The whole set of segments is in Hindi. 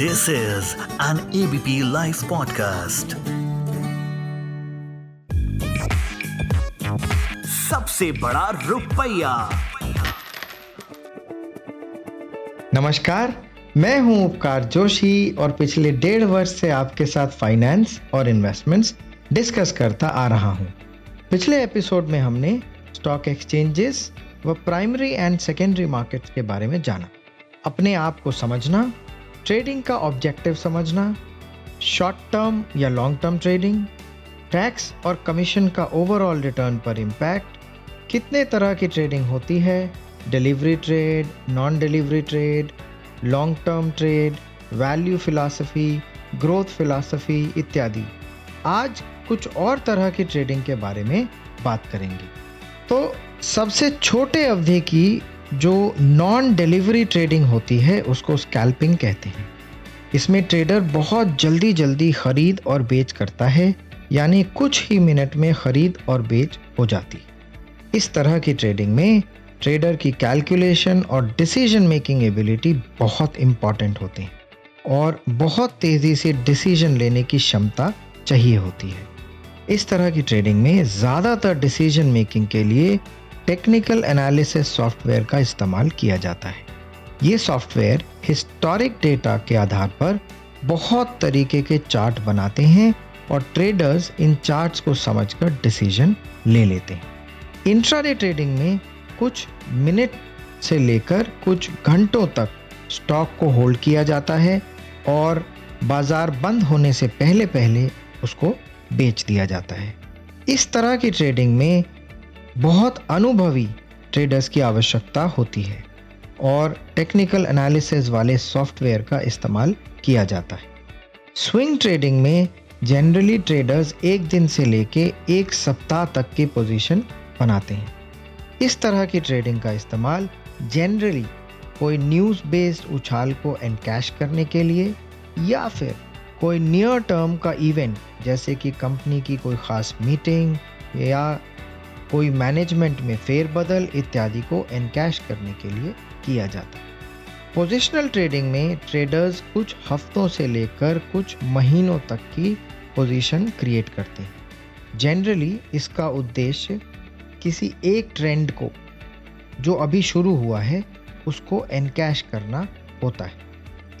This is an ABP Life podcast. सबसे बड़ा रुपया नमस्कार, मैं हूँ उपकार जोशी और पिछले डेढ़ वर्ष से आपके साथ फाइनेंस और इन्वेस्टमेंट्स डिस्कस करता आ रहा हूँ। पिछले एपिसोड में हमने स्टॉक एक्सचेंजेस व प्राइमरी एंड सेकेंडरी मार्केट्स के बारे में जाना अपने आप को समझना ट्रेडिंग का ऑब्जेक्टिव समझना शॉर्ट टर्म या लॉन्ग टर्म ट्रेडिंग टैक्स और कमीशन का ओवरऑल रिटर्न पर इम्पैक्ट कितने तरह की ट्रेडिंग होती है delivery trade non delivery trade long term trade value philosophy growth philosophy इत्यादि। आज कुछ और तरह की ट्रेडिंग के बारे में बात करेंगे। तो सबसे छोटे अवधि की जो नॉन डिलीवरी ट्रेडिंग होती है, उसको स्कैल्पिंग कहते हैं। इसमें ट्रेडर बहुत जल्दी जल्दी खरीद और बेच करता है, यानी कुछ ही मिनट में खरीद और बेच हो जाती। इस तरह की ट्रेडिंग में ट्रेडर की कैलकुलेशन और डिसीज़न मेकिंग एबिलिटी बहुत इंपॉर्टेंट होती है और बहुत तेज़ी से डिसीज़न लेने की क्षमता चाहिए होती है। इस तरह की ट्रेडिंग में ज़्यादातर डिसीज़न मेकिंग के लिए टेक्निकल एनालिसिस सॉफ्टवेयर का इस्तेमाल किया जाता है। ये सॉफ्टवेयर हिस्टोरिक डेटा के आधार पर बहुत तरीके के चार्ट बनाते हैं और ट्रेडर्स इन चार्ट्स को समझकर डिसीज़न ले लेते हैं। इंट्राडे ट्रेडिंग में कुछ मिनट से लेकर कुछ घंटों तक स्टॉक को होल्ड किया जाता है और बाज़ार बंद होने से पहले पहले उसको बेच दिया जाता है। इस तरह की ट्रेडिंग में बहुत अनुभवी ट्रेडर्स की आवश्यकता होती है और टेक्निकल एनालिसिस वाले सॉफ्टवेयर का इस्तेमाल किया जाता है। स्विंग ट्रेडिंग में जनरली ट्रेडर्स एक दिन से लेके एक सप्ताह तक की पोजीशन बनाते हैं। इस तरह की ट्रेडिंग का इस्तेमाल जनरली कोई न्यूज़ बेस्ड उछाल को एनकैश करने के लिए या फिर कोई नियर टर्म का इवेंट जैसे कि कंपनी की कोई ख़ास मीटिंग या कोई मैनेजमेंट में फेरबदल इत्यादि को एनकैश करने के लिए किया जाता। है पोजिशनल ट्रेडिंग में ट्रेडर्स कुछ हफ्तों से लेकर कुछ महीनों तक की पोजीशन क्रिएट करते हैं। जनरली इसका उद्देश्य किसी एक ट्रेंड को, जो अभी शुरू हुआ है, उसको एनकैश करना होता है।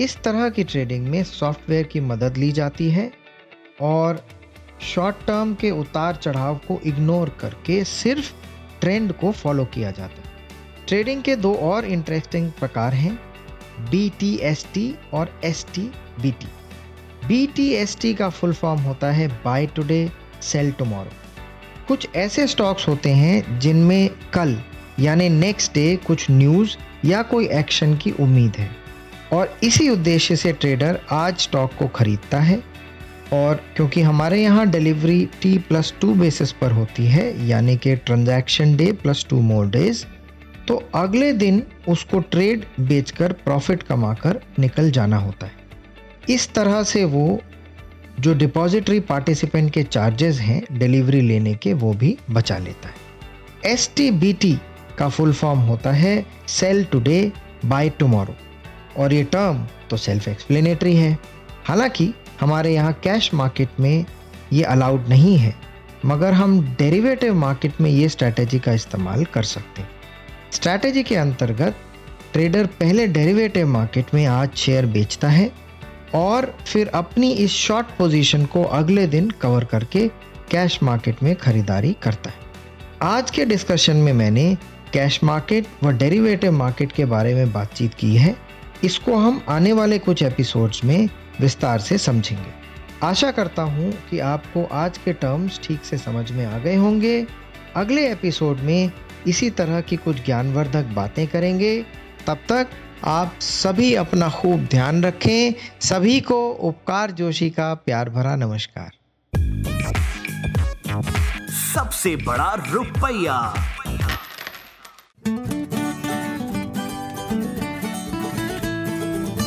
इस तरह की ट्रेडिंग में सॉफ्टवेयर की मदद ली जाती है और शॉर्ट टर्म के उतार चढ़ाव को इग्नोर करके सिर्फ़ ट्रेंड को फॉलो किया जाता है। ट्रेडिंग के दो और इंटरेस्टिंग प्रकार हैं बी टी एस टी और S T B T B T S T का फुल फॉर्म होता है बाय टुडे सेल टुमारो कुछ ऐसे स्टॉक्स होते हैं जिनमें कल, यानी नेक्स्ट डे कुछ न्यूज़ या कोई एक्शन की उम्मीद है। और इसी उद्देश्य से ट्रेडर आज स्टॉक को खरीदता है। और क्योंकि हमारे यहाँ delivery T plus two basis पर होती है, यानी कि transaction day plus two more days तो अगले दिन उसको ट्रेड बेचकर प्रॉफिट कमाकर निकल जाना होता है। इस तरह से वो जो डिपॉजिटरी पार्टिसिपेंट के चार्जेस हैं डिलीवरी लेने के, वो भी बचा लेता है। एस टी बी टी का फुल फॉर्म होता है सेल टुडे बाय टुमारो और ये टर्म तो सेल्फ एक्सप्लेनेटरी है। हालाँकि हमारे यहाँ कैश मार्केट में ये अलाउड नहीं है, मगर हम डेरिवेटिव मार्केट में ये स्ट्रैटेजी का इस्तेमाल कर सकते हैं। स्ट्रैटेजी के अंतर्गत ट्रेडर पहले डेरिवेटिव मार्केट में आज शेयर बेचता है और फिर अपनी इस शॉर्ट पोजीशन को अगले दिन कवर करके कैश मार्केट में खरीदारी करता है। आज के डिस्कशन में मैंने कैश मार्केट व डेरिवेटिव मार्केट के बारे में बातचीत की है। इसको हम आने वाले कुछ एपिसोड्स में विस्तार से समझेंगे। आशा करता हूँ कि आपको आज के टर्म्स ठीक से समझ में आ गए होंगे। अगले एपिसोड में इसी तरह की कुछ ज्ञानवर्धक बातें करेंगे। तब तक आप सभी अपना खूब ध्यान रखें। सभी को उपकार जोशी का प्यार भरा नमस्कार। सबसे बड़ा रुपया।